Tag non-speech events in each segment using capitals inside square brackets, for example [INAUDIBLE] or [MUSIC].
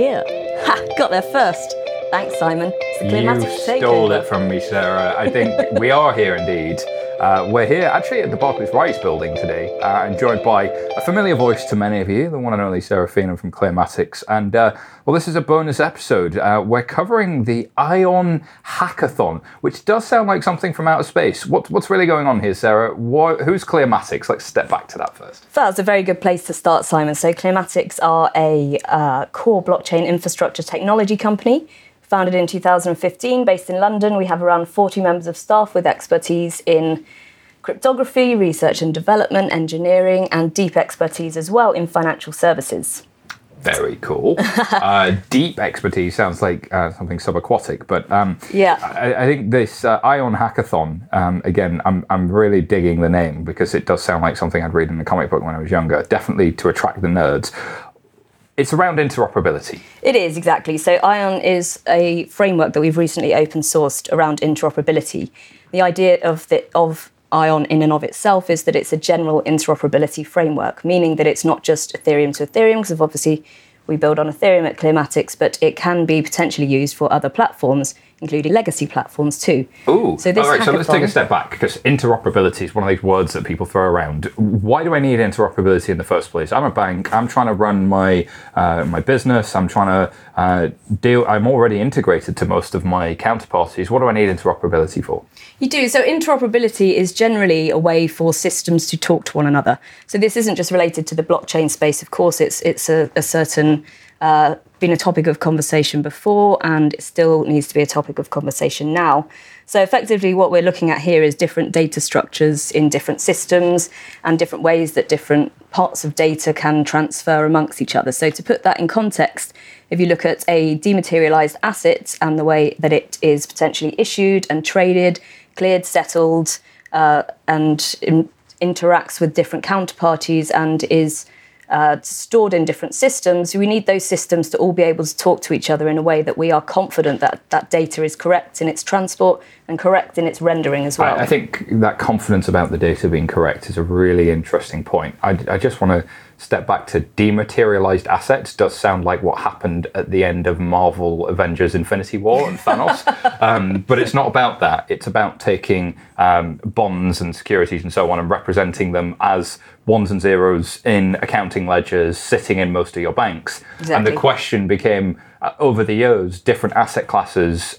here. Ha! Got there first. Thanks, Simon. It's the You climatic stole takeover. it from me, Sarah. I think we are here indeed. [LAUGHS] Uh, we're here actually at the Barclays Rise building today, uh, and joined by a familiar voice to many of you, the one and only Sarah from Clearmatics. And uh, well, this is a bonus episode. Uh, we're covering the Ion Hackathon, which does sound like something from outer space. What, what's really going on here, Sarah? What, who's Clearmatics? Let's step back to that first. That's a very good place to start, Simon. So, Clearmatics are a uh, core blockchain infrastructure technology company. Founded in 2015, based in London, we have around 40 members of staff with expertise in cryptography, research and development, engineering, and deep expertise as well in financial services. Very cool. [LAUGHS] uh, deep expertise sounds like uh, something subaquatic, but um, Yeah. I, I think this uh, Ion Hackathon, um, again, I'm, I'm really digging the name because it does sound like something I'd read in a comic book when I was younger, definitely to attract the nerds. It's around interoperability. It is exactly. So Ion is a framework that we've recently open sourced around interoperability. The idea of the of Ion in and of itself is that it's a general interoperability framework, meaning that it's not just Ethereum to Ethereum, because obviously we build on Ethereum at Clearmatics, but it can be potentially used for other platforms, including legacy platforms too. Ooh, So this all right. So let's take a step back because interoperability is one of these words that people throw around. Why do I need interoperability in the first place? I'm a bank. I'm trying to run my uh, my business. I'm trying to uh, deal. I'm already integrated to most of my counterparties. What do I need interoperability for? You do. So interoperability is generally a way for systems to talk to one another. So this isn't just related to the blockchain space. Of course, it's it's a, a certain uh, been a topic of conversation before, and it still needs to be a topic of conversation now. So effectively, what we're looking at here is different data structures in different systems and different ways that different parts of data can transfer amongst each other. So to put that in context, if you look at a dematerialized asset and the way that it is potentially issued and traded, cleared, settled, uh, and in, interacts with different counterparties and is uh, stored in different systems, we need those systems to all be able to talk to each other in a way that we are confident that that data is correct in its transport and correct in its rendering as well. I, I think that confidence about the data being correct is a really interesting point. I, I just want to step back to dematerialized assets. Does sound like what happened at the end of Marvel Avengers Infinity War and Thanos, [LAUGHS] um, but it's not about that. It's about taking um, bonds and securities and so on and representing them as ones and zeros in accounting ledgers sitting in most of your banks. And the question became uh, over the years, different asset classes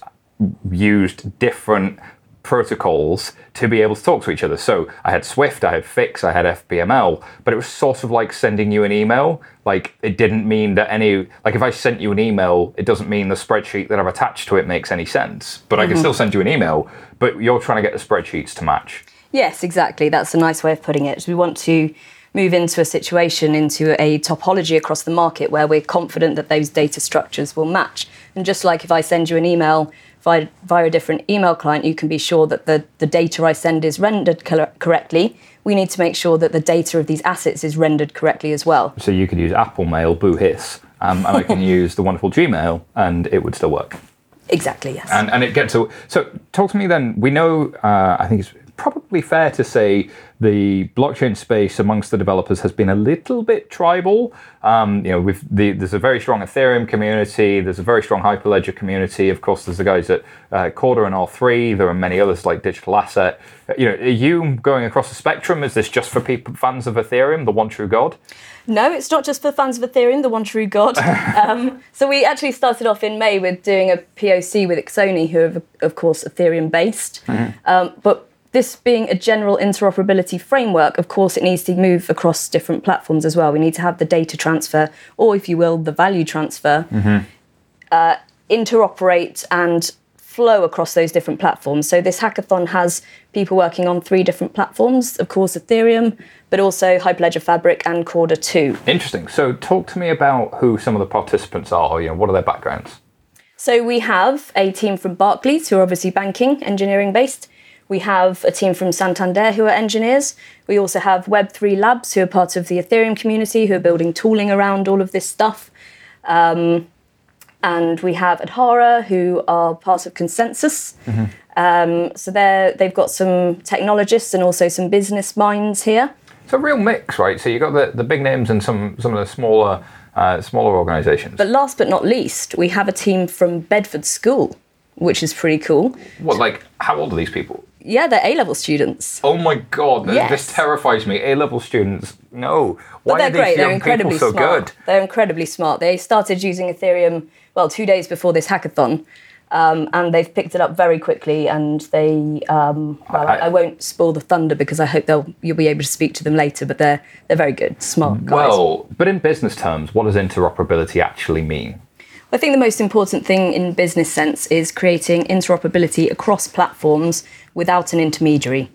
used different protocols to be able to talk to each other. So I had Swift, I had Fix, I had FpML, but it was sort of like sending you an email. Like it didn't mean that any like if I sent you an email, it doesn't mean the spreadsheet that I've attached to it makes any sense. But I can mm-hmm. still send you an email, but you're trying to get the spreadsheets to match. Yes, exactly. That's a nice way of putting it. We want to move into a situation, into a topology across the market where we're confident that those data structures will match. And just like if I send you an email via, via a different email client, you can be sure that the, the data I send is rendered cor- correctly. We need to make sure that the data of these assets is rendered correctly as well. So you could use Apple Mail, Boo Hiss, um, and I can [LAUGHS] use the wonderful Gmail, and it would still work. Exactly, yes. and and it gets so talk to me then we know uh, i think it's probably fair to say the blockchain space amongst the developers has been a little bit tribal. Um, you know with the, there's a very strong ethereum community there's a very strong hyperledger community. Of course there's the guys at uh, Corda and r3 there are many others like digital asset. You know are you going across the spectrum? Is this just for people fans of ethereum the one true god? No, it's not just for fans of Ethereum, the one true god. [LAUGHS] um, so we actually started off in May with doing a POC with Axoni, who are of course Ethereum based. Um, but this being a general interoperability framework, of course, it needs to move across different platforms as well. We need to have the data transfer, or if you will, the value transfer, uh, interoperate and flow across those different platforms. So this hackathon has people working on three different platforms, of course, Ethereum, but also Hyperledger Fabric and Corda too. interesting so talk to me about who some of the participants are you know what are their backgrounds So we have a team from Barclays who are obviously banking, engineering based. We have a team from Santander who are engineers. We also have Web3 Labs who are part of the Ethereum community who are building tooling around all of this stuff. Um, and we have Adhara who are part of ConsenSys. Um, so they're, they've got some technologists and also some business minds here. It's a real mix, right? So you've got the, the big names and some some of the smaller uh, smaller organizations. But last but not least, we have a team from Bedford School, which is pretty cool. what, like, how old are these people? Yeah, they're A level students. Oh my god, Yes. this terrifies me. A level students, no. But Why they're are these great. They're incredibly so smart. good? They're incredibly smart. They started using Ethereum well two days before this hackathon, um, and they've picked it up very quickly. And they, um, well, I, I- I won't spoil the thunder because I hope they'll you'll be able to speak to them later. But they're they're very good, smart guys. Well, but in business terms, what does interoperability actually mean? I think the most important thing in business sense is creating interoperability across platforms without an intermediary.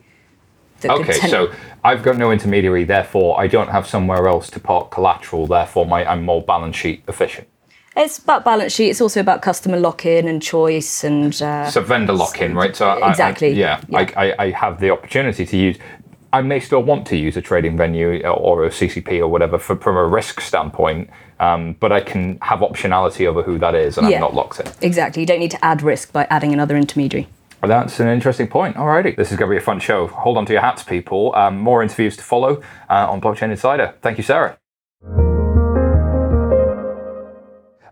Okay, ten- so I've got no intermediary, therefore I don't have somewhere else to park collateral, therefore my, I'm more balance sheet efficient. it's about balance sheet. It's also about customer lock-in and choice and. Uh, So vendor lock-in, right? So I- I- Exactly, yeah, yeah. I, I, I have the opportunity to use. I may still want to use a trading venue or a CCP or whatever for, from a risk standpoint, um, but I can have optionality over who that is, and Yeah. I'm not locked in. Exactly. You don't need to add risk by adding another intermediary. That's an interesting point. Alrighty, this is going to be a fun show. Hold on to your hats, people. Um, more interviews to follow uh, on Blockchain Insider. Thank you, Sarah.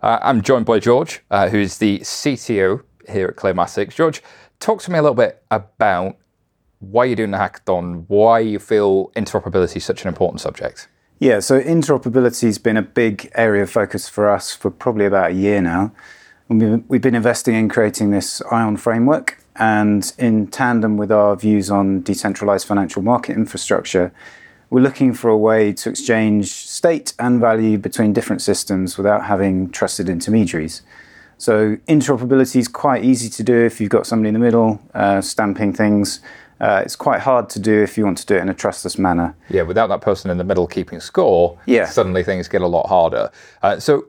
Uh, I'm joined by George, uh, who is the CTO here at Clearmatic. George, talk to me a little bit about why you're doing the hackathon, why you feel interoperability is such an important subject. Yeah, so interoperability has been a big area of focus for us for probably about a year now. We've been investing in creating this ION framework, and in tandem with our views on decentralized financial market infrastructure, we're looking for a way to exchange state and value between different systems without having trusted intermediaries. So interoperability is quite easy to do if you've got somebody in the middle uh, stamping things. Uh, it's quite hard to do if you want to do it in a trustless manner. Yeah, without that person in the middle keeping score, Yeah. suddenly things get a lot harder. Uh, so,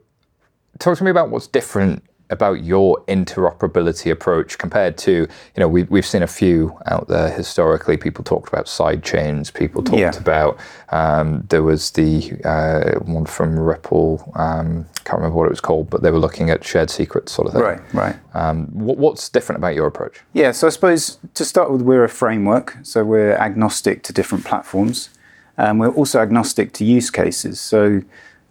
talk to me about what's different about your interoperability approach compared to, you know, we, we've seen a few out there historically. People talked about side chains, people talked Yeah. about, um, there was the uh, one from Ripple, um, can't remember what it was called, but they were looking at shared secrets sort of thing. Right, right. Um, what, what's different about your approach? Yeah, so I suppose to start with, we're a framework, so we're agnostic to different platforms. And we're also agnostic to use cases. So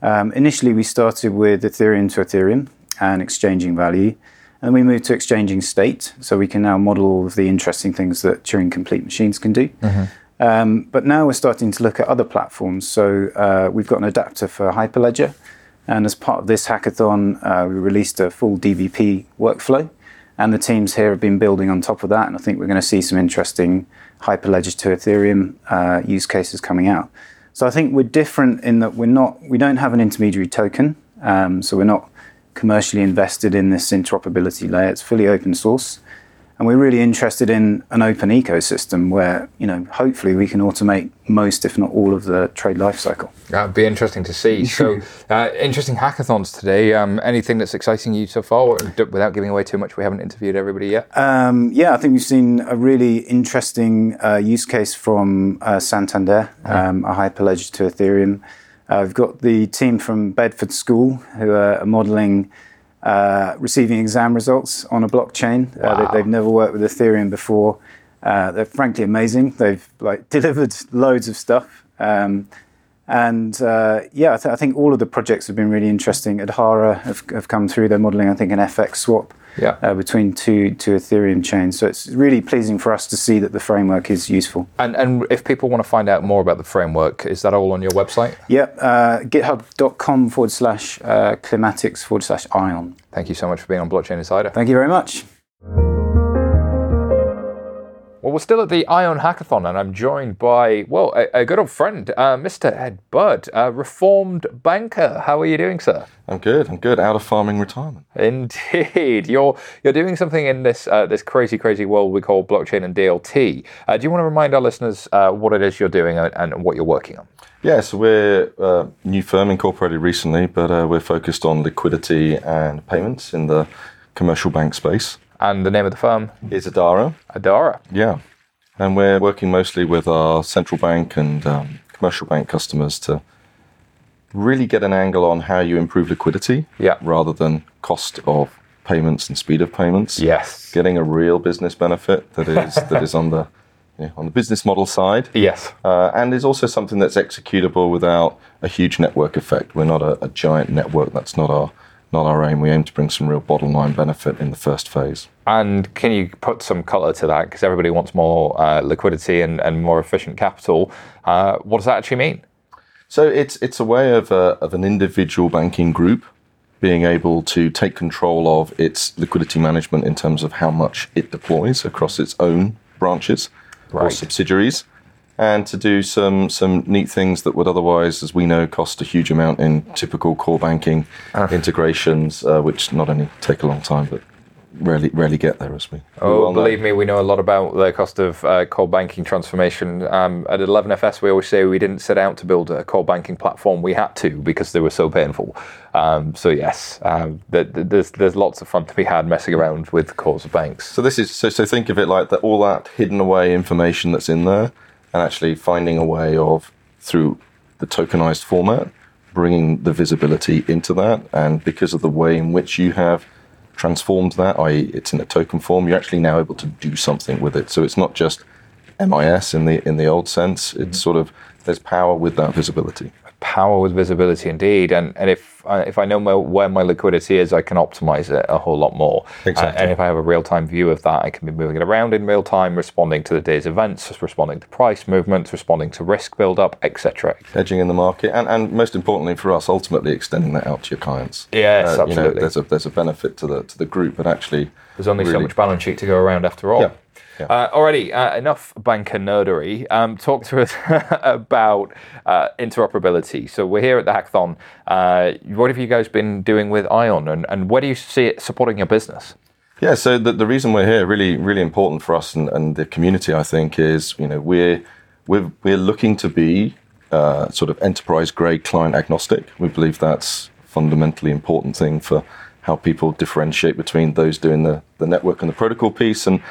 um, initially, we started with Ethereum to Ethereum and exchanging value. And we moved to exchanging state, so we can now model all of the interesting things that Turing complete machines can do. Um, but now we're starting to look at other platforms. So uh, we've got an adapter for Hyperledger. And as part of this hackathon, uh, we released a full DVP workflow. And the teams here have been building on top of that. And I think we're going to see some interesting Hyperledger to Ethereum uh, use cases coming out. So I think we're different in that we're not, we don't have an intermediary token. Um, so we're not commercially invested in this interoperability layer. It's fully open source. And we're really interested in an open ecosystem where, you know, hopefully we can automate most, if not all, of the trade lifecycle. That'd be interesting to see. So, [LAUGHS] uh, interesting hackathons today. Um, anything that's exciting you so far? Without giving away too much, we haven't interviewed everybody yet. Um, yeah, I think we've seen a really interesting uh, use case from uh, Santander, um, a hyperledger to Ethereum. Uh, we've got the team from Bedford School who are modeling uh, receiving exam results on a blockchain. Uh, Wow. they, have never worked with Ethereum before. Uh, they're frankly amazing. They've like [LAUGHS] delivered loads of stuff. Um, and uh, yeah, I, th- I think all of the projects have been really interesting. Adhara have, have come through. They're modeling, I think, an FX swap Yeah. uh, between two two Ethereum chains. So it's really pleasing for us to see that the framework is useful. And, and if people want to find out more about the framework, is that all on your website? Yep, uh, github.com forward slash uh, clearmatics forward slash ion. Thank you so much for being on Blockchain Insider. Thank you very much. Well, we're still at the Ion Hackathon, and I'm joined by, well, a, a good old friend, uh, Mr. Ed Budd, a reformed banker. How are you doing, sir? I'm good. I'm good. Out of farming retirement. Indeed, [LAUGHS] you're you're doing something in this uh, this crazy crazy world we call blockchain and DLT. Uh, do you want to remind our listeners uh, what it is you're doing and, and what you're working on? Yeah, so we're a new firm incorporated recently, but uh, we're focused on liquidity and payments in the commercial bank space. And the name of the firm, Is Adhara. Adhara. Yeah. And we're working mostly with our central bank and um, commercial bank customers to really get an angle on how you improve liquidity Yeah. rather than cost of payments and speed of payments. Yes. Getting a real business benefit that is [LAUGHS] that is on the you know, on the business model side. Yes. Uh, and is also something that's executable without a huge network effect. We're not a, a giant network. That's not our not our aim. We aim to bring some real bottom line benefit in the first phase. And can you put some color to that? Because everybody wants more uh, liquidity and, and more efficient capital. Uh, what does that actually mean? So it's it's a way of a, of an individual banking group being able to take control of its liquidity management in terms of how much it deploys across its own branches or subsidiaries, and to do some some neat things that would otherwise, as we know, cost a huge amount in typical core banking integrations, uh, which not only take a long time but rarely rarely get there as we. we Oh, well believe me, we know a lot about the cost of uh, core banking transformation. Um, at 11FS, we always say we didn't set out to build a core banking platform. We had to because they were so painful. Um, so yes, um, th- th- there's there's lots of fun to be had messing around with cores of banks. So this is so so think of it like that all that hidden away information that's in there and actually finding a way of through the tokenized format bringing the visibility into that. And because of the way in which you have transformed that i.e. it's in a token form you're actually now able to do something with it. So it's not just MIS in the in the old sense. It's mm-hmm. sort of there's power with that visibility Power with visibility, indeed. And and if I, if I know my, where my liquidity is, I can optimize it a whole lot more. Exactly. Uh, and if I have a real time view of that, I can be moving it around in real time, responding to the day's events, responding to price movements, responding to risk build up, etc. hedging in the market, and, and most importantly for us, ultimately extending that out to your clients. Yes, Uh, You know, absolutely. there's a there's a benefit to the to the group, but actually, There's only so much balance sheet to go around after all. Yeah, yeah. Uh, alrighty, uh, enough banker nerdery. Um, talk to us [LAUGHS] about uh, interoperability. So we're here at the hackathon. Uh, what have you guys been doing with Ion, and, and where do you see it supporting your business? Yeah, so the, the reason we're here, really, really important for us and, and the community, I think, is you know we're we're we're looking to be uh, sort of enterprise grade client agnostic. We believe that's fundamentally important thing for how people differentiate between those doing the, the network and the protocol piece, and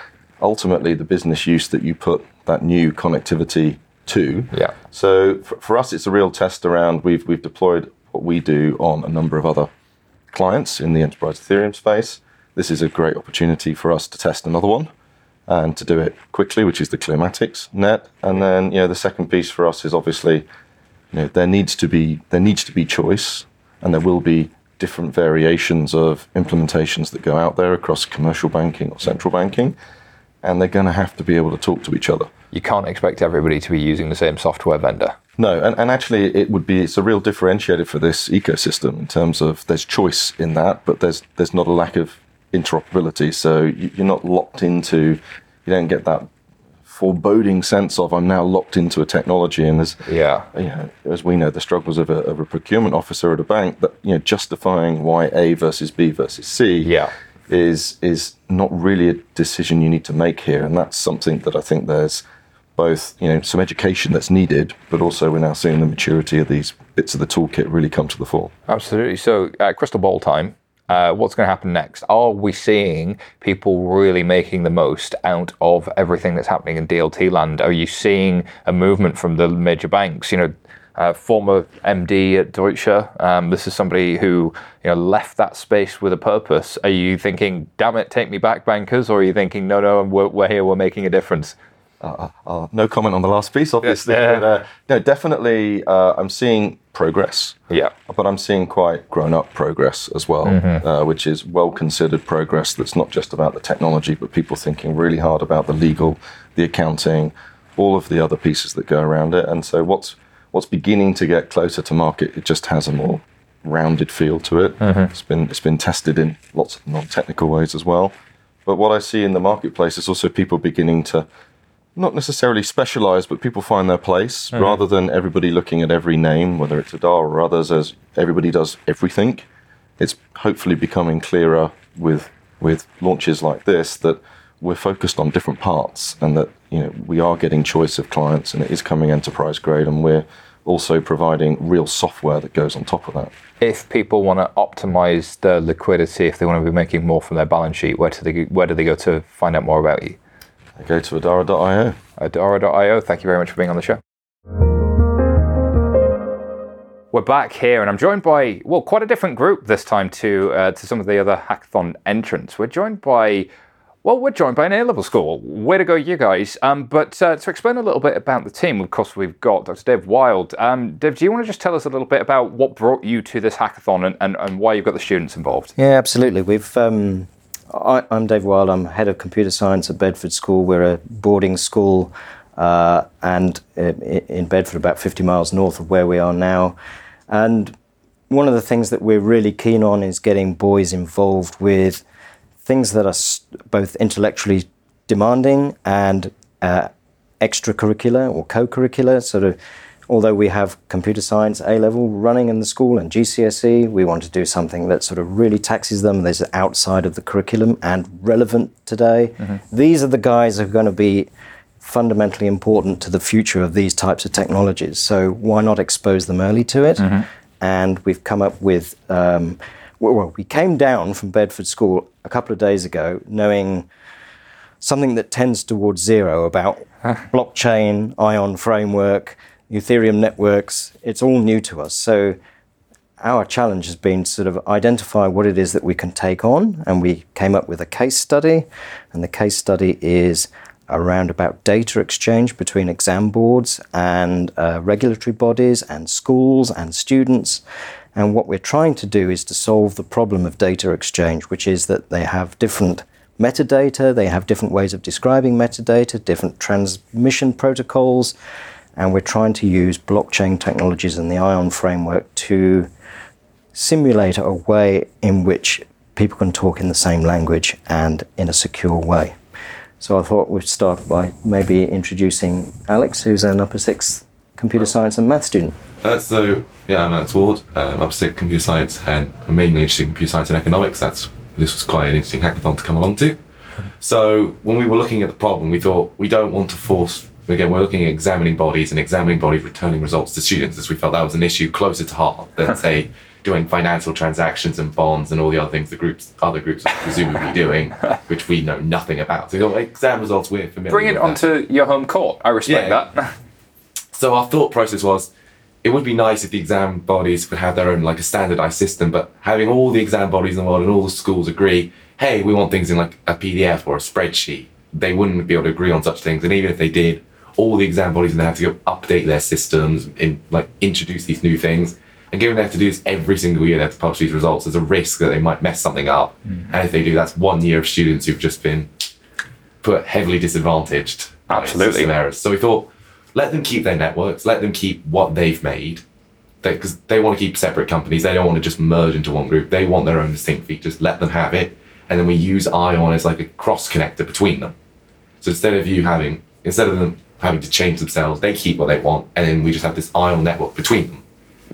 ultimately the business use that you put that new connectivity to. Yeah. So for, for us, it's a real test around. We've we've deployed what we do on a number of other clients in the enterprise Ethereum space. This is a great opportunity for us to test another one and to do it quickly, which is the Clearmatics net. And then, you know, the second piece for us is obviously, you know, there needs to be there needs to be choice, and there will be different variations of implementations that go out there across commercial banking or central banking, and they're going to have to be able to talk to each other. You can't expect everybody to be using the same software vendor. No, and, and actually, it would be it's a real differentiator for this ecosystem in terms of there's choice in that, but there's there's not a lack of interoperability. So you, you're not locked into, you don't get that foreboding sense of I'm now locked into a technology, and there's Yeah. you know, as we know, the struggles of a, of a procurement officer at a bank that you know justifying why A versus B versus C Yeah. Is is not really a decision you need to make here, and that's something that I think there's both you know some education that's needed, but also we're now seeing the maturity of these bits of the toolkit really come to the fore. Absolutely. So, uh, crystal ball time. Uh, what's going to happen next? Are we seeing people really making the most out of everything that's happening in DLT land? Are you seeing a movement from the major banks? You know, uh, former MD at Deutsche. Um, this is somebody who you know left that space with a purpose. Are you thinking, "Damn it, take me back, bankers," or are you thinking, "No, no, we're, we're here, we're making a difference"? Uh, no comment on the last piece, obviously. Yeah. But, uh, no, definitely, uh, I'm seeing progress. Yeah. but I'm seeing quite grown-up progress as well, uh, which is well-considered progress. That's not just about the technology, but people thinking really hard about the legal, the accounting, all of the other pieces that go around it. And so, what's what's beginning to get closer to market, it just has a more rounded feel to it. Mm-hmm. It's been it's been tested in lots of non-technical ways as well. But what I see in the marketplace is also people beginning to not necessarily specialize, but people find their place mm-hmm. rather than everybody looking at every name, whether it's Adhara or others, as everybody does everything. It's hopefully becoming clearer with with launches like this that we're focused on different parts and that you know we are getting choice of clients and it is coming enterprise grade and we're also providing real software that goes on top of that. If people want to optimize their liquidity, if they want to be making more from their balance sheet, where do they where do they go to find out more about you? They Go to adhara.io. Adhara.io. Thank you very much for being on the show. We're back here, and I'm joined by well, quite a different group this time to uh, to some of the other hackathon entrants. We're joined by Well, we're joined by an A level school. Way to go, you guys. Um, but uh, to explain a little bit about the team, of course, we've got Dr. Dave Wild. Um, Dave, do you want to just tell us a little bit about what brought you to this hackathon and, and, and why you've got the students involved? Yeah, absolutely. We've. Um, I, am Dave Wild. I'm head of computer science at Bedford School. We're a boarding school, uh, and in Bedford, about 50 miles north of where we are now. And one of the things that we're really keen on is getting boys involved with things that are both intellectually demanding and uh, extracurricular or co-curricular. Sort of, although we have computer science A level running in the school and GCSE, we want to do something that sort of really taxes them. That's outside of the curriculum and relevant today. Mm-hmm. These are the guys who are going to be fundamentally important to the future of these types of technologies. So why not expose them early to it? Mm-hmm. And we've come up with. Um, well, we came down from Bedford School a couple of days ago knowing something that tends towards zero about [LAUGHS] blockchain, ion framework, Ethereum networks. It's all new to us. So our challenge has been to sort of identify what it is that we can take on. And we came up with a case study. And the case study is around about data exchange between exam boards and uh, regulatory bodies and schools and students. And what we're trying to do is to solve the problem of data exchange, which is that they have different metadata, they have different ways of describing metadata, different transmission protocols, and we're trying to use blockchain technologies and the ION framework to simulate a way in which people can talk in the same language and in a secure way. So I thought we'd start by maybe introducing Alex, who's an upper sixth computer science and math student. Uh, so, yeah, I'm Alex Ward, um, I'm sixth computer science, and I'm mainly interested in computer science and economics. That's This was quite an interesting hackathon to come along to. So, when we were looking at the problem, we thought we don't want to force, again, we're looking at examining bodies and examining bodies returning results to students, as we felt that was an issue closer to heart than, [LAUGHS] say, doing financial transactions and bonds and all the other things the groups, other groups are presumably [LAUGHS] doing, which we know nothing about. So, exam results we're familiar Bring it onto that. your home court. I respect yeah. that. [LAUGHS] so, our thought process was it would be nice if the exam bodies would have their own like a standardized system, but having all the exam bodies in the world and all the schools agree, hey, we want things in like a PDF or a spreadsheet, they wouldn't be able to agree on such things. And even if they did, all the exam bodies would have to go update their systems and like introduce these new things. And given they have to do this every single year, they have to publish these results, there's a risk that they might mess something up. Mm. And if they do, that's one year of students who've just been put heavily disadvantaged. Absolutely. Errors. So we thought, let them keep their networks, let them keep what they've made. Because they, they want to keep separate companies, they don't want to just merge into one group. They want their own distinct features. Let them have it, and then we use Ion as like a cross connector between them. So instead of you having, instead of them having to change themselves, they keep what they want, and then we just have this Ion network between them.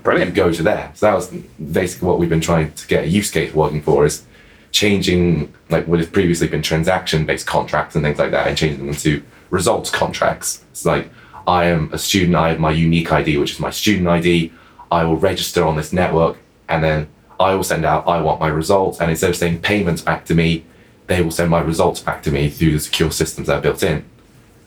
Brilliant. go to there. So that was basically what we've been trying to get a use case working for is changing like what has previously been transaction based contracts and things like that and changing them into results contracts. It's like I am a student, I have my unique ID, which is my student ID. I will register on this network and then I will send out, I want my results. And instead of sending payments back to me, they will send my results back to me through the secure systems that are built in.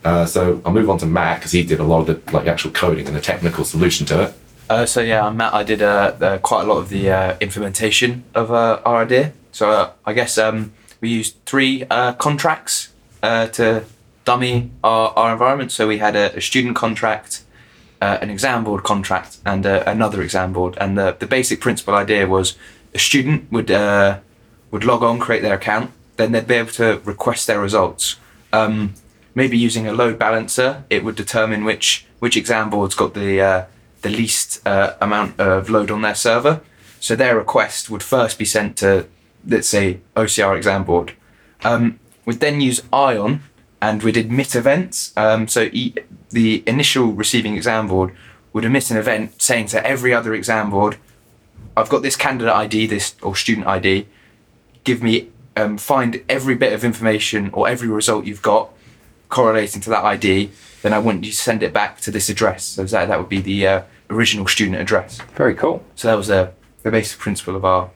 Uh, so I'll move on to Matt because he did a lot of the like actual coding and the technical solution to it. Uh, so yeah, I'm Matt. I did uh, uh quite a lot of the uh, implementation of uh, our idea. So I guess um, we used three contracts to dummy our, our environment. So we had a, a student contract, uh, an exam board contract, and uh, another exam board. And the, the basic principal idea was a student would uh, would log on, create their account, then they'd be able to request their results. Um, maybe using a load balancer, it would determine which which exam board's got the uh, the least uh, amount of load on their server. So their request would first be sent to, let's say, OCR exam board. Um, would then use Ion and we'd emit events. Um, so e- the initial receiving exam board would emit an event saying to every other exam board, "I've got this candidate ID, this or student ID. Give me, um, find every bit of information or every result you've got correlating to that ID. Then I want you to send it back to this address. So that that would be the uh, original student address. Very cool. So that was the the basic principle of our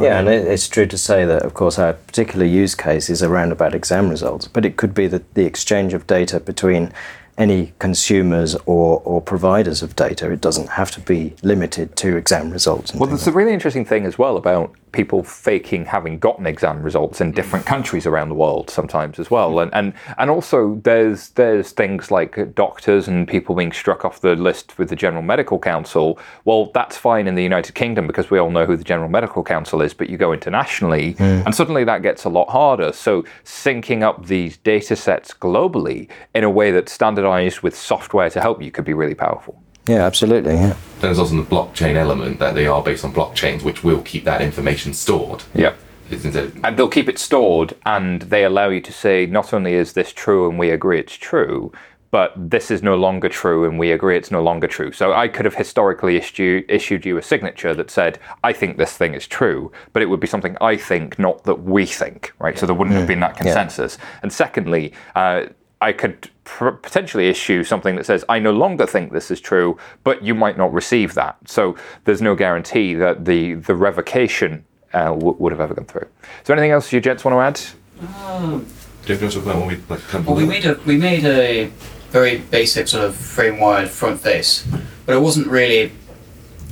yeah, and it's true to say that, of course, our particular use case is around about exam results, but it could be the, the exchange of data between any consumers or, or providers of data. It doesn't have to be limited to exam results. Well, there's like a really interesting thing as well about people faking having gotten exam results in different mm. countries around the world sometimes as well. Mm. And and and also there's there's things like doctors and people being struck off the list with the General Medical Council. Well, that's fine in the United Kingdom because we all know who the General Medical Council is, but you go internationally mm. and suddenly that gets a lot harder. So syncing up these data sets globally in a way that's standardized with software to help you could be really powerful. Yeah, absolutely. Yeah. Then There's also the blockchain element that they are based on blockchains, which will keep that information stored. Yeah. Isn't and they'll keep it stored and they allow you to say not only is this true and we agree it's true but this is no longer true and we agree it's no longer true so i could have historically issued, issued you a signature that said i think this thing is true but it would be something i think not that we think right so there wouldn't have been that consensus and secondly uh, I could pr- potentially issue something that says, I no longer think this is true, but you might not receive that. So there's no guarantee that the, the revocation uh, w- would have ever gone through. So anything else you gents want to add? Do you want to talk about when we like Well, we made a we made a very basic sort of frame wired front face, but it wasn't really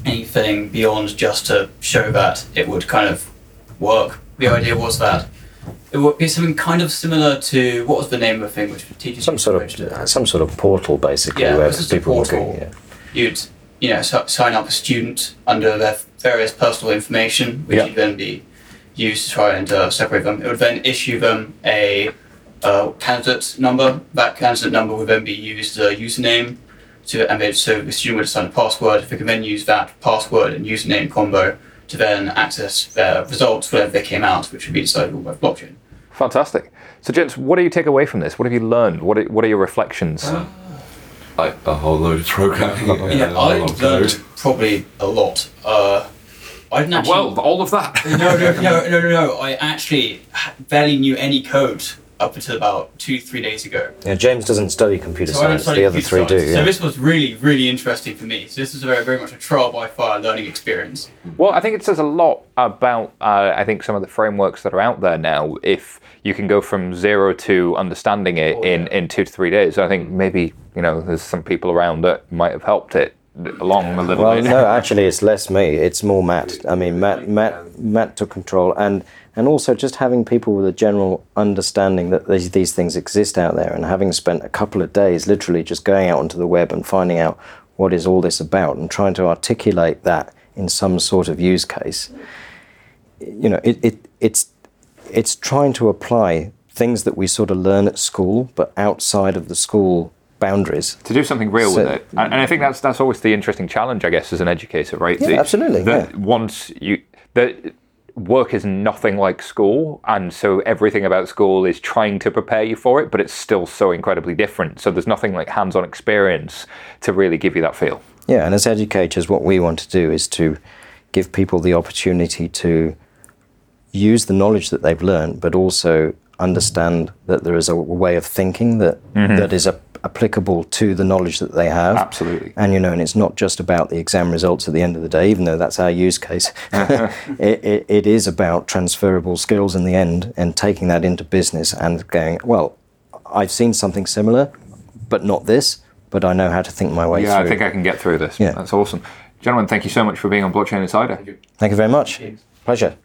anything beyond just to show that it would kind of work. The idea was that it would be something kind of similar to what was the name of the thing which teachers Some sort of some sort of portal, basically, Yeah, where this is a people go. Yeah. you'd you know s- sign up a student under their various personal information, which Yeah. would then be used to try and uh, separate them. It would then issue them a uh, candidate number. That candidate number would then be used as a username to and then so the student would assign a password. If they could then use that password and username combo to then access their results whenever they came out, which would be decided by blockchain. Fantastic. So, gents, what do you take away from this? What have you learned? What are, what are your reflections? like a whole load of programming. and [LAUGHS] Yeah, I lot of learned code. probably a lot. Uh, I didn't actually. well, all of that. no, no, no, no, no, no. [LAUGHS] I actually barely knew any code up until about two, three days ago. Yeah, James doesn't study computer So I don't science. study The other computer three do. Yeah. So this was really, really interesting for me. So this was very, very much a trial by fire learning experience. Well, I think it says a lot about, uh, I think, some of the frameworks that are out there now. If you can go from zero to understanding it Oh, in, in two to three days, I think maybe, you know, there's some people around that might have helped it along a little Well, bit. no, [LAUGHS] actually, it's less me. It's more Matt. I mean, Matt, Matt, Matt took control, and and also just having people with a general understanding that these these things exist out there, and having spent a couple of days literally just going out onto the web and finding out what is all this about, and trying to articulate that in some sort of use case. You know, it, it it's it's trying to apply things that we sort of learn at school, but outside of the school boundaries. to do something real with it. And, and I think that's that's always the interesting challenge, I guess, as an educator, right? Yeah, The- absolutely, That yeah. once you that work is nothing like school, and so everything about school is trying to prepare you for it, but it's still so incredibly different. So there's nothing like hands-on experience to really give you that feel. Yeah, and as educators, what we want to do is to give people the opportunity to use the knowledge that they've learned, but also understand that there is a way of thinking that mm-hmm. that is a, applicable to the knowledge that they have. Absolutely. And you know, and it's not just about the exam results at the end of the day, even though that's our use case. [LAUGHS] [LAUGHS] it, it, it is about transferable skills in the end, and taking that into business and going, well, I've seen something similar, but not this. But I know how to think my way through. Yeah, through. I think I can get through this. Yeah. That's awesome. Gentlemen, thank you so much for being on Blockchain Insider. Thank you very much. Pleasure.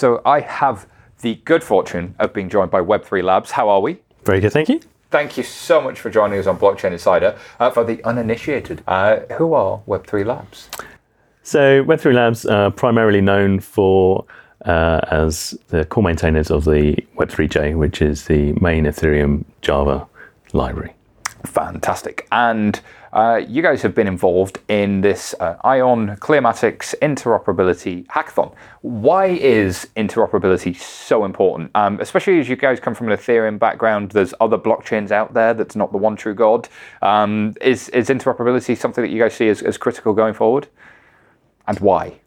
So I have the good fortune of being joined by Web3 Labs. How are we? Very good, thank you. Thank you so much for joining us on Blockchain Insider. Uh, for the uninitiated, uh, who are Web3 Labs? So Web3 Labs are primarily known for uh, as the core maintainers of the Web3j, which is the main Ethereum Java library. Fantastic. And uh, you guys have been involved in this uh, ION Clearmatics interoperability hackathon. Why is interoperability so important? Um, especially as you guys come from an Ethereum background, there's other blockchains out there that's not the one true God. Um, is, is interoperability something that you guys see as, as critical going forward? And why?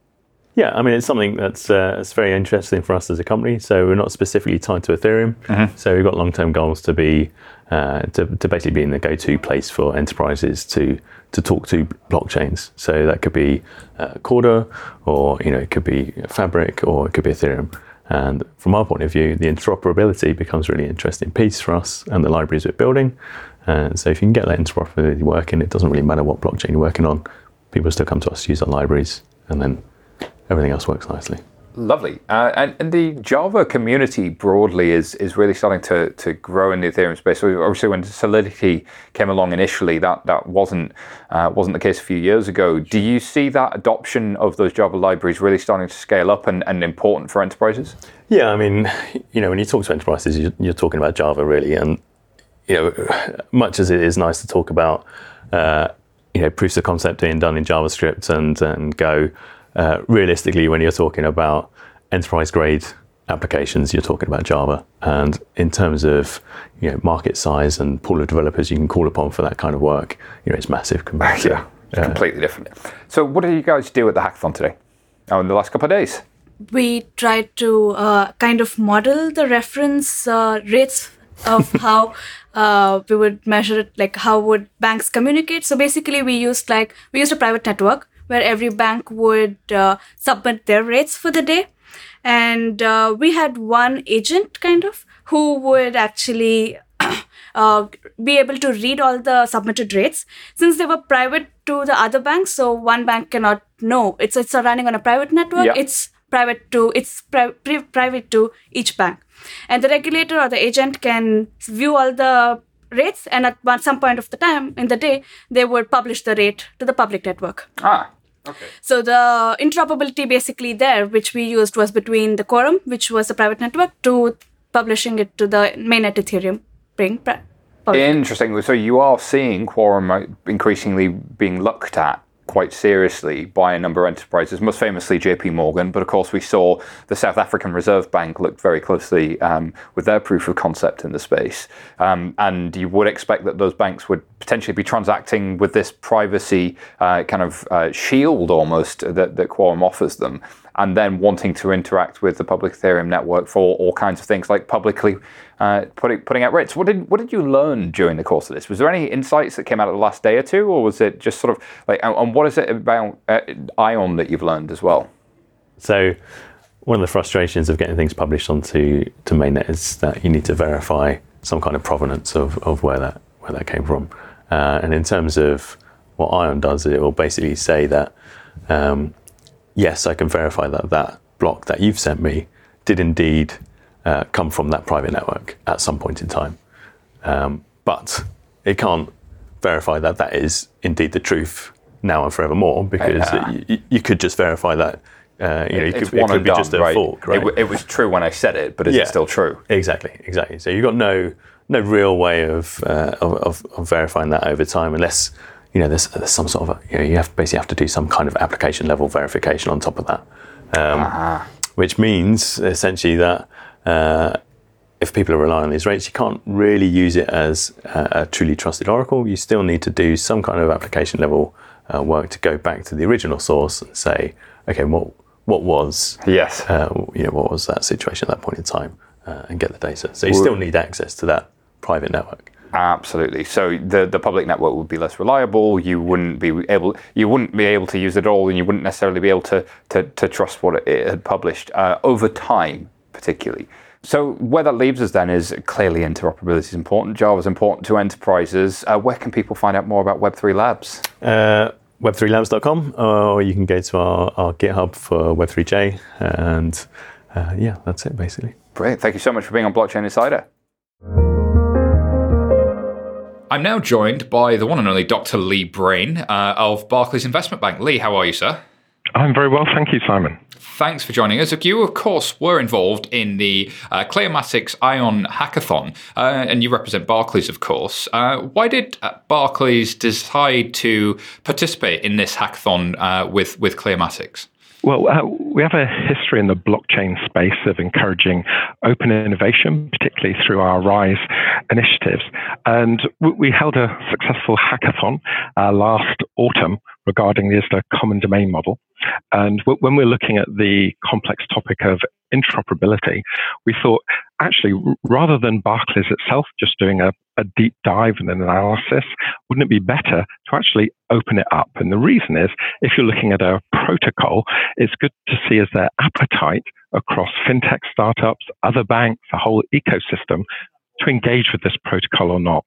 Yeah, I mean, it's something that's uh, it's very interesting for us as a company. So we're not specifically tied to Ethereum. So we've got long-term goals to be uh, to, to basically be in the go-to place for enterprises to to talk to blockchains. So that could be uh, Corda, or you know, it could be Fabric, or it could be Ethereum. And from our point of view, the interoperability becomes a really interesting piece for us and the libraries we're building. And so if you can get that interoperability working, it doesn't really matter what blockchain you're working on. People still come to us to use our libraries and then everything else works nicely. Lovely. Uh, and, and the Java community broadly is is really starting to, to grow in the Ethereum space. So obviously, when Solidity came along initially, that that wasn't uh, wasn't the case a few years ago. Do you see that adoption of those Java libraries really starting to scale up and, and important for enterprises? Yeah, I mean, you know, when you talk to enterprises, you're, you're talking about Java really, and you know, much as it is nice to talk about, uh, you know, proofs of concept being done in JavaScript and and Go uh, realistically, when you're talking about enterprise grade applications, you're talking about Java. And in terms of you know market size and pool of developers you can call upon for that kind of work, you know it's massive compared to yeah, uh, completely different. So, what did you guys do at the hackathon today? Oh, in the last couple of days? We tried to uh, kind of model the reference uh, rates of [LAUGHS] how uh, we would measure it, like how would banks communicate. So basically, we used like we used a private network where every bank would uh, submit their rates for the day. And uh, we had one agent kind of who would actually [COUGHS] uh, be able to read all the submitted rates since they were private to the other banks. So one bank cannot know. It's it's running on a private network. Yeah. It's private to it's pri- pri- private to each bank, and the regulator or the agent can view all the rates and at some point of the time in the day they would publish the rate to the public network Ah, okay. so the interoperability basically there which we used was between the quorum which was a private network to publishing it to the mainnet ethereum being pri- public. Interesting. So you are seeing Quorum uh, increasingly being looked at quite seriously by a number of enterprises, most famously JP Morgan. But of course, we saw the South African Reserve Bank looked very closely um, with their proof of concept in the space. Um, and you would expect that those banks would potentially be transacting with this privacy uh, kind of uh, shield almost that, that Quorum offers them. And then wanting to interact with the public Ethereum network for all kinds of things like publicly uh, putting putting out rates. What did what did you learn during the course of this? Was there any insights that came out of the last day or two, or was it just sort of like? And, and what is it about uh, Ion that you've learned as well? So one of the frustrations of getting things published onto to mainnet is that you need to verify some kind of provenance of, of where that where that came from. Uh, and in terms of what Ion does, it will basically say that um, yes, I can verify that that block that you've sent me did indeed uh, come from that private network at some point in time. Um, but it can't verify that that is indeed the truth now and forevermore because Yeah. you, you could just verify that. Uh, you know, it it's could, it could be done, just a right? fork, right? w- it was true when I said it, but is Yeah. it still true? Exactly, exactly. So you've got no no real way of, uh, of, of of verifying that over time, unless you know there's, there's some sort of a, you know you have basically have to do some kind of application level verification on top of that, um, which means essentially that. Uh, if people are relying on these rates, you can't really use it as a, a truly trusted oracle. You still need to do some kind of application level uh, work to go back to the original source and say, okay, what what was Yes. uh, you know, what was that situation at that point in time, uh, and get the data. So you still need access to that private network. Absolutely. So the the public network would be less reliable. You wouldn't be able you wouldn't be able to use it all, and you wouldn't necessarily be able to to, to trust what it, had published uh, over time, particularly. So where that leaves us then is clearly interoperability is important. Java is important to enterprises. Uh, where can people find out more about Web3 Labs? Uh, Web3labs.com, or you can go to our, our GitHub for Web3J, and uh, yeah, that's it basically. Brilliant. Thank you so much for being on Blockchain Insider. I'm now joined by the one and only Dr. Lee Braine uh, of Barclays Investment Bank. Lee, how are you, sir? I'm very well, thank you, Simon. Thanks for joining us. You, of course, were involved in the uh, Clearmatics Ion Hackathon, uh, and you represent Barclays, of course. Uh, why did uh, Barclays decide to participate in this hackathon uh, with with Clearmatics? Well, uh, we have a history in the blockchain space of encouraging open innovation, particularly through our RISE initiatives. And we held a successful hackathon uh, last autumn regarding the ISDA common domain model. And when we're looking at the complex topic of interoperability, we thought actually, rather than Barclays itself just doing a, a deep dive and an analysis, wouldn't it be better to actually open it up? And the reason is if you're looking at a protocol, it's good to see is there appetite across fintech startups, other banks, the whole ecosystem to engage with this protocol or not.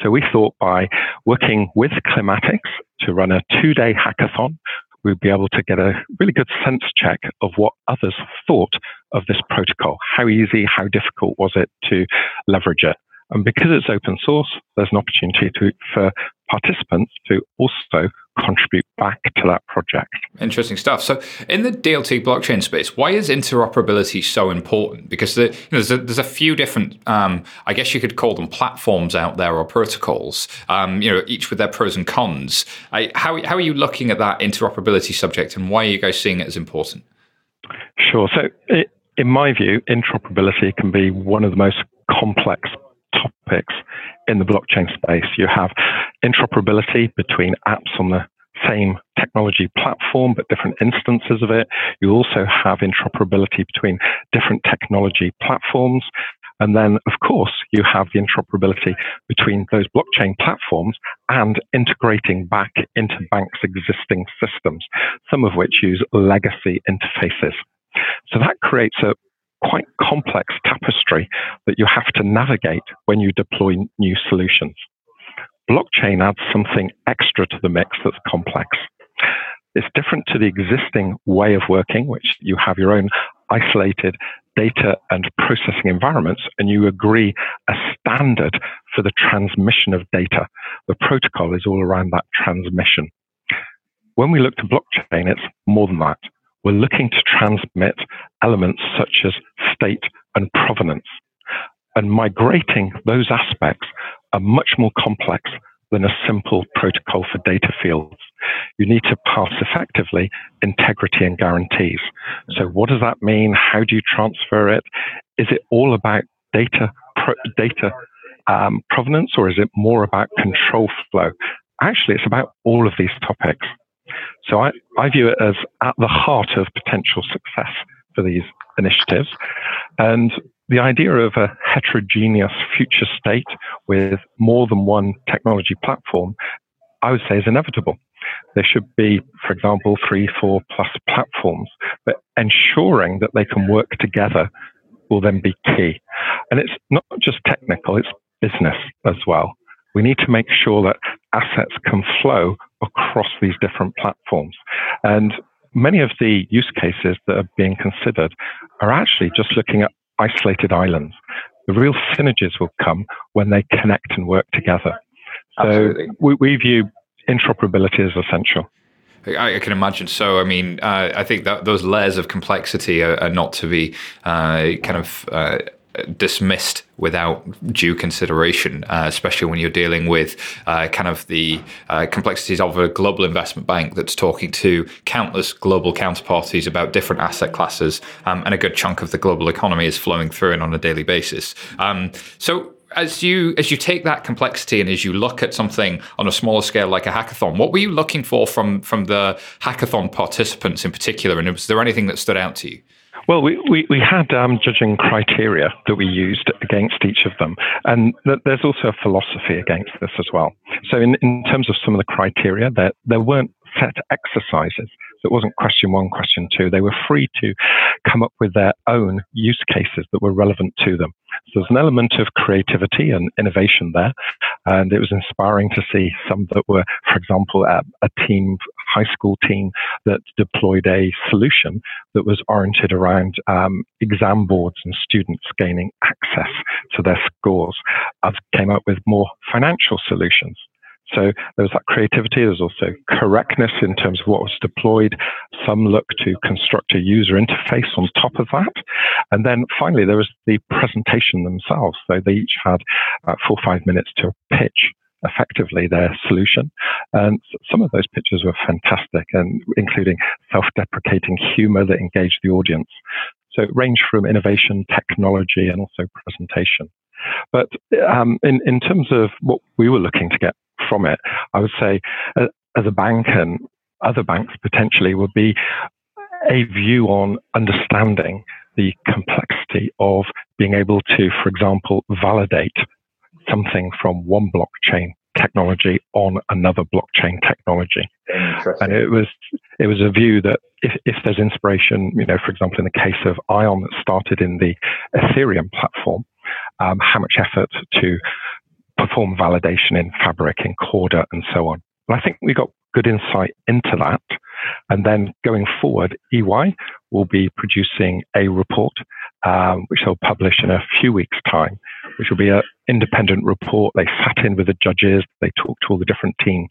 So we thought by working with Clearmatics to run a two day hackathon we'd be able to get a really good sense check of what others thought of this protocol. How easy, how difficult was it to leverage it? And because it's open source, there's an opportunity to, for participants to also contribute back to that project. Interesting stuff. So, in the DLT blockchain space, why is interoperability so important? Because the, you know, there's, a, there's, a, few different, um, I guess you could call them platforms out there or protocols, um, you know, each with their pros and cons. I, how, how are you looking at that interoperability subject and why are you guys seeing it as important? Sure. So, it, in my view, interoperability can be one of the most complex topics in the blockchain space. You have interoperability between apps on the same technology platform, but different instances of it. You also have interoperability between different technology platforms. And then, of course, you have the interoperability between those blockchain platforms and integrating back into banks' existing systems, some of which use legacy interfaces. So that creates a quite complex tapestry that you have to navigate when you deploy new solutions. Blockchain adds something extra to the mix that's complex. It's different to the existing way of working, which you have your own isolated data and processing environments, and you agree a standard for the transmission of data. The protocol is all around that transmission. When we look to blockchain, it's more than that we're looking to transmit elements such as state and provenance. And migrating those aspects are much more complex than a simple protocol for data fields. You need to pass effectively integrity and guarantees. So, what does that mean? How do you transfer it? Is it all about data pro- data um, provenance, or is it more about control flow? Actually, it's about all of these topics. So I, I view it as at the heart of potential success for these initiatives. And the idea of a heterogeneous future state with more than one technology platform, I would say is inevitable. There should be, for example, three, four plus platforms, but ensuring that they can work together will then be key. And it's not just technical, it's business as well. We need to make sure that assets can flow across these different platforms. And many of the use cases that are being considered are actually just looking at isolated islands. The real synergies will come when they connect and work together. So we, we, view interoperability as essential. I, can imagine. So, I mean, uh, I think that those layers of complexity are, are not to be uh, kind of uh, dismissed without due consideration, uh, especially when you're dealing with uh, kind of the uh, complexities of a global investment bank that's talking to countless global counterparties about different asset classes, um, and a good chunk of the global economy is flowing through it on a daily basis. Um, so as you as you take that complexity and as you look at something on a smaller scale like a hackathon, what were you looking for from from the hackathon participants in particular, and was there anything that stood out to you? Well, we, we, we had um, judging criteria that we used against each of them. And th- there's also a philosophy against this as well. So, in, in terms of some of the criteria, there, there weren't set exercises. So it wasn't question one, question two. They were free to come up with their own use cases that were relevant to them. So there's an element of creativity and innovation there. And it was inspiring to see some that were, for example, a, a team, high school team that deployed a solution that was oriented around um, exam boards and students gaining access to their scores. Others came up with more financial solutions. So there was that creativity. There's also correctness in terms of what was deployed. Some look to construct a user interface on top of that. And then finally, there was the presentation themselves. So they each had uh, four or five minutes to pitch effectively their solution. And some of those pictures were fantastic, and including self-deprecating humor that engaged the audience. So it ranged from innovation, technology, and also presentation. But um, in, in terms of what we were looking to get from it, I would say uh, as a bank and other banks potentially would be a view on understanding the complexity of being able to, for example, validate something from one blockchain technology on another blockchain technology. And it was it was a view that if, if there's inspiration, you know, for example, in the case of Ion that started in the Ethereum platform, um, how much effort to perform validation in Fabric, in Corda, and so on. And I think we got good insight into that. And then going forward, EY will be producing a report, um, which they'll publish in a few weeks' time, which will be an independent report. They sat in with the judges, they talked to all the different teams.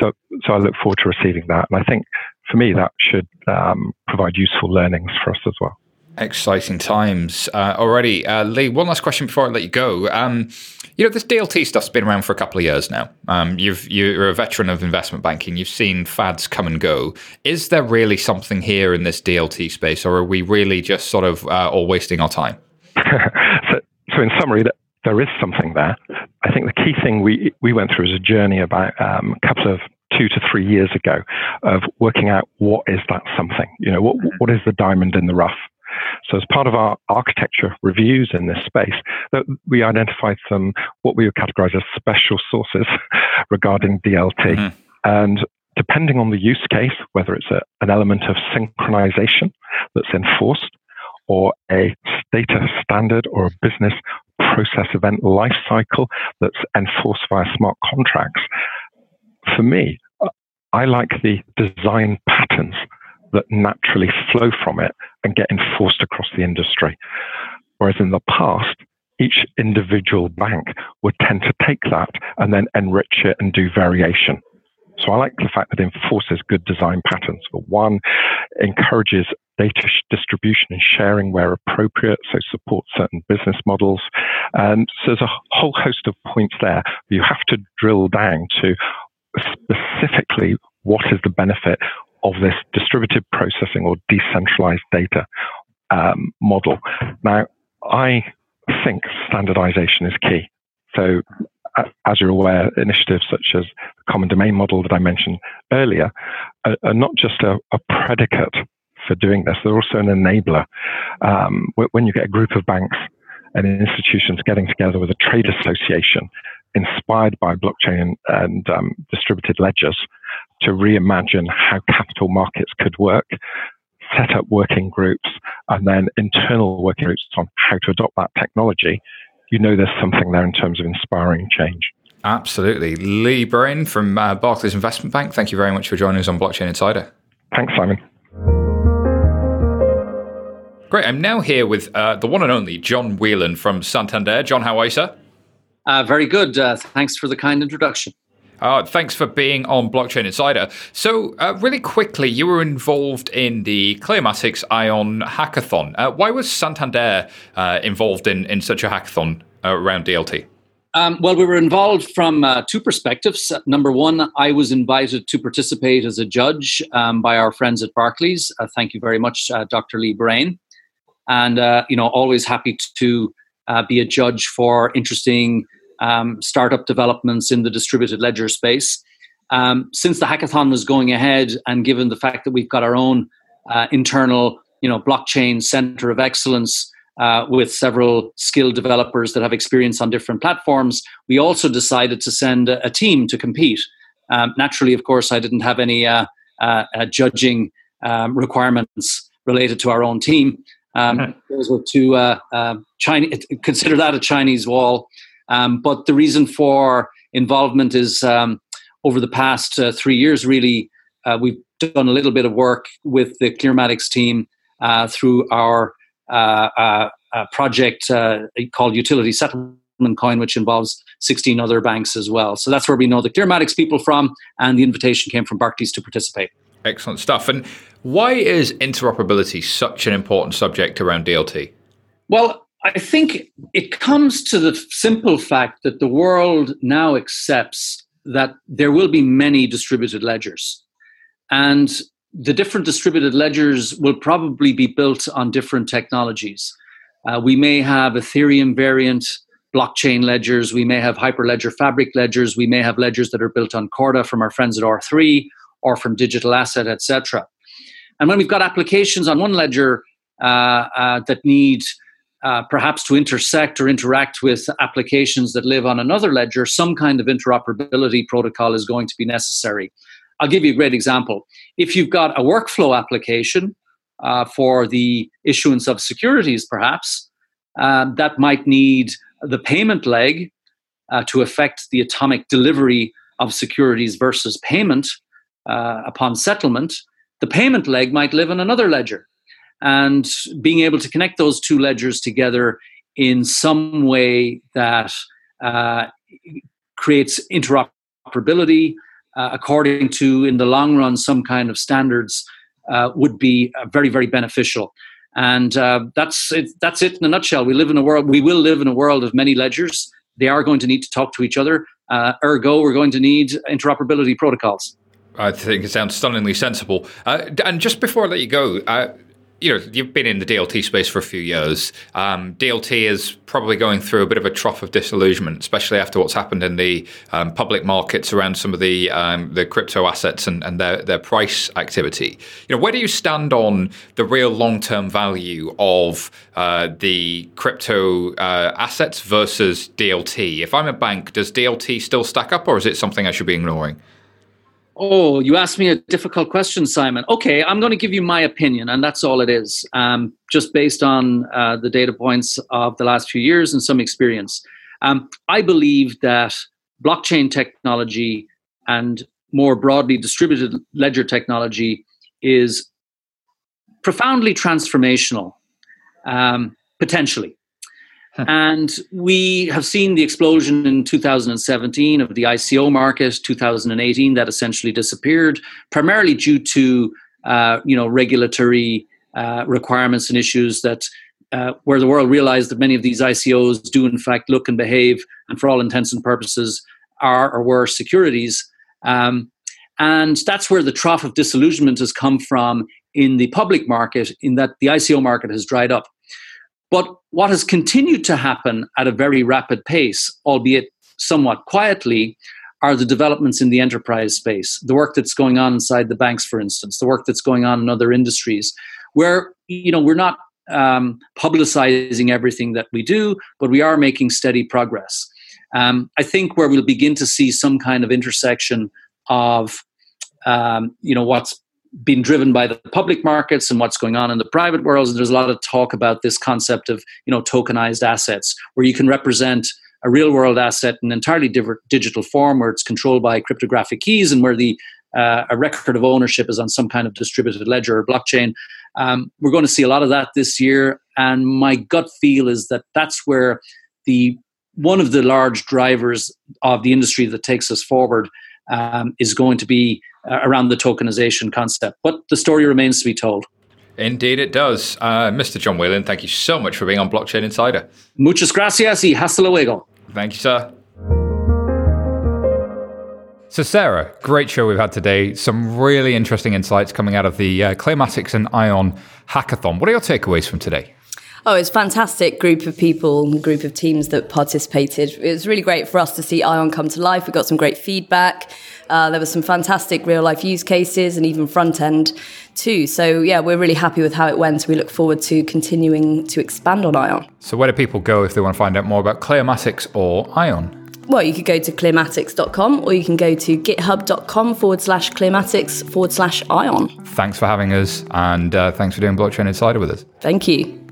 So, so I look forward to receiving that. And I think for me, that should um, provide useful learnings for us as well. Exciting times uh, already. Uh, Lee, one last question before I let you go. Um, you know, this DLT stuff's been around for a couple of years now. Um, you've, you're a veteran of investment banking. You've seen fads come and go. Is there really something here in this DLT space, or are we really just sort of uh, all wasting our time? [LAUGHS] so, so, in summary, there is something there. I think the key thing we we went through is a journey about um, a couple of two to three years ago of working out what is that something. You know, what what is the diamond in the rough? So, as part of our architecture reviews in this space, we identified some what we would categorize as special sources [LAUGHS] regarding DLT. Mm-hmm. And depending on the use case, whether it's a, an element of synchronization that's enforced, or a data standard or a business process event lifecycle that's enforced via smart contracts, for me, I like the design patterns that naturally flow from it and get enforced across the industry. Whereas in the past, each individual bank would tend to take that and then enrich it and do variation. So I like the fact that it enforces good design patterns. For one, encourages data distribution and sharing where appropriate, so supports certain business models. And so there's a whole host of points there. You have to drill down to specifically what is the benefit of this distributed processing or decentralized data um, model. Now, I think standardization is key. So, as you're aware, initiatives such as the common domain model that I mentioned earlier are, are not just a, a, predicate for doing this, they're also an enabler. Um, when you get a group of banks and institutions getting together with a trade association inspired by blockchain and, and um, distributed ledgers to reimagine how capital markets could work, set up working groups, and then internal working groups on how to adopt that technology, you know there's something there in terms of inspiring change. Absolutely. Lee Braine from uh, Barclays Investment Bank, thank you very much for joining us on Blockchain Insider. Thanks, Simon. Great. I'm now here with uh, the one and only John Whelan from Santander. John, how are you, sir? Uh, very good. Uh, thanks for the kind introduction. Uh, thanks for being on Blockchain Insider. So, uh, really quickly, you were involved in the Clearmatics Ion hackathon. Uh, why was Santander uh, involved in, in such a hackathon uh, around DLT? Um, well, we were involved from uh, two perspectives. Number one, I was invited to participate as a judge um, by our friends at Barclays. thank you very much, Dr. Lee Braine. And, you know, always happy to be a judge for interesting um, startup developments in the distributed ledger space. Um, since the hackathon was going ahead, and given the fact that we've got our own uh, internal, you know, blockchain center of excellence uh, with several skilled developers that have experience on different platforms, we also decided to send a, a team to compete. Um, naturally, of course, I didn't have any uh, uh judging um, requirements related to our own team. Um, mm-hmm. [LAUGHS] Those were two uh, uh, Chinese. Consider that a Chinese wall. Um, but the reason for involvement is um, over the past uh, three years, really, uh, we've done a little bit of work with the Clearmatics team uh, through our uh, uh, uh, project called Utility Settlement Coin, which involves 16 other banks as well. So that's where we know the Clearmatics people from, and the invitation came from Barclays to participate. Excellent stuff. And why is interoperability such an important subject around DLT? Well, I think it comes to the simple fact that the world now accepts that there will be many distributed ledgers. And the different distributed ledgers will probably be built on different technologies. Uh, we may have Ethereum variant blockchain ledgers, we may have Hyperledger Fabric ledgers, we may have ledgers that are built on Corda from our friends at R3 or from Digital Asset, etc. And when we've got applications on one ledger uh, uh, that need uh, perhaps to intersect or interact with applications that live on another ledger, some kind of interoperability protocol is going to be necessary. I'll give you a great example. If you've got a workflow application uh, for the issuance of securities, perhaps, uh, that might need the payment leg uh, to affect the atomic delivery of securities versus payment uh, upon settlement. the payment leg might live in another ledger. And being able to connect those two ledgers together in some way that uh, creates interoperability uh, according to, in the long run, some kind of standards uh, would be uh, very, very beneficial. And uh, that's it, that's it in a nutshell. We live in a world. We will live in a world of many ledgers. They are going to need to talk to each other. Uh, ergo, we're going to need interoperability protocols. I think it sounds stunningly sensible. And just before I let you go, you know, you've been in the DLT space for a few years. Um, DLT is probably going through a bit of a trough of disillusionment, especially after what's happened in the um, public markets around some of the um, the crypto assets and, and their, their price activity. You know, where do you stand on the real long term value of uh, the crypto uh, assets versus DLT? If I'm a bank, does DLT still stack up, or is it something I should be ignoring? Oh, you asked me a difficult question, Simon. Okay, I'm going to give you my opinion, and that's all it is, um, just based on uh, the data points of the last few years and some experience. Um, I believe that blockchain technology and more broadly distributed ledger technology is profoundly transformational, um, potentially. And we have seen the explosion in 2017 of the ICO market, 2018 that essentially disappeared, primarily due to uh, you know regulatory uh, requirements and issues that uh, where the world realized that many of these ICOs do in fact look and behave, and for all intents and purposes are or were securities. Um, and that's where the trough of disillusionment has come from in the public market, in that the ICO market has dried up. But what has continued to happen at a very rapid pace, albeit somewhat quietly, are the developments in the enterprise space, the work that's going on inside the banks, for instance, the work that's going on in other industries, where you know we're not um, publicizing everything that we do, but we are making steady progress. Um, I think where we'll begin to see some kind of intersection of um, you know what's been driven by the public markets and what's going on in the private world. And there's a lot of talk about this concept of you know tokenized assets, where you can represent a real world asset in an entirely different digital form, where it's controlled by cryptographic keys and where the uh, a record of ownership is on some kind of distributed ledger or blockchain. Um, we're going to see a lot of that this year, and my gut feel is that that's where the one of the large drivers of the industry that takes us forward um, is going to be around the tokenization concept. But the story remains to be told. Indeed, it does. Uh, Mr. John Whelan, thank you so much for being on Blockchain Insider. Muchas gracias y hasta luego. Thank you, sir. So, Sarah, great show we've had today. Some really interesting insights coming out of the uh, Clearmatics and Ion hackathon. What are your takeaways from today? Oh, it's a fantastic group of people, group of teams that participated. It was really great for us to see Ion come to life. We got some great feedback. Uh, there were some fantastic real life use cases and even front end too. So yeah, we're really happy with how it went. We look forward to continuing to expand on Ion. So where do people go if they want to find out more about Clearmatics or Ion? Well, you could go to clearmatics.com or you can go to github.com forward slash clearmatics forward slash ion. Thanks for having us and uh, thanks for doing Blockchain Insider with us. Thank you.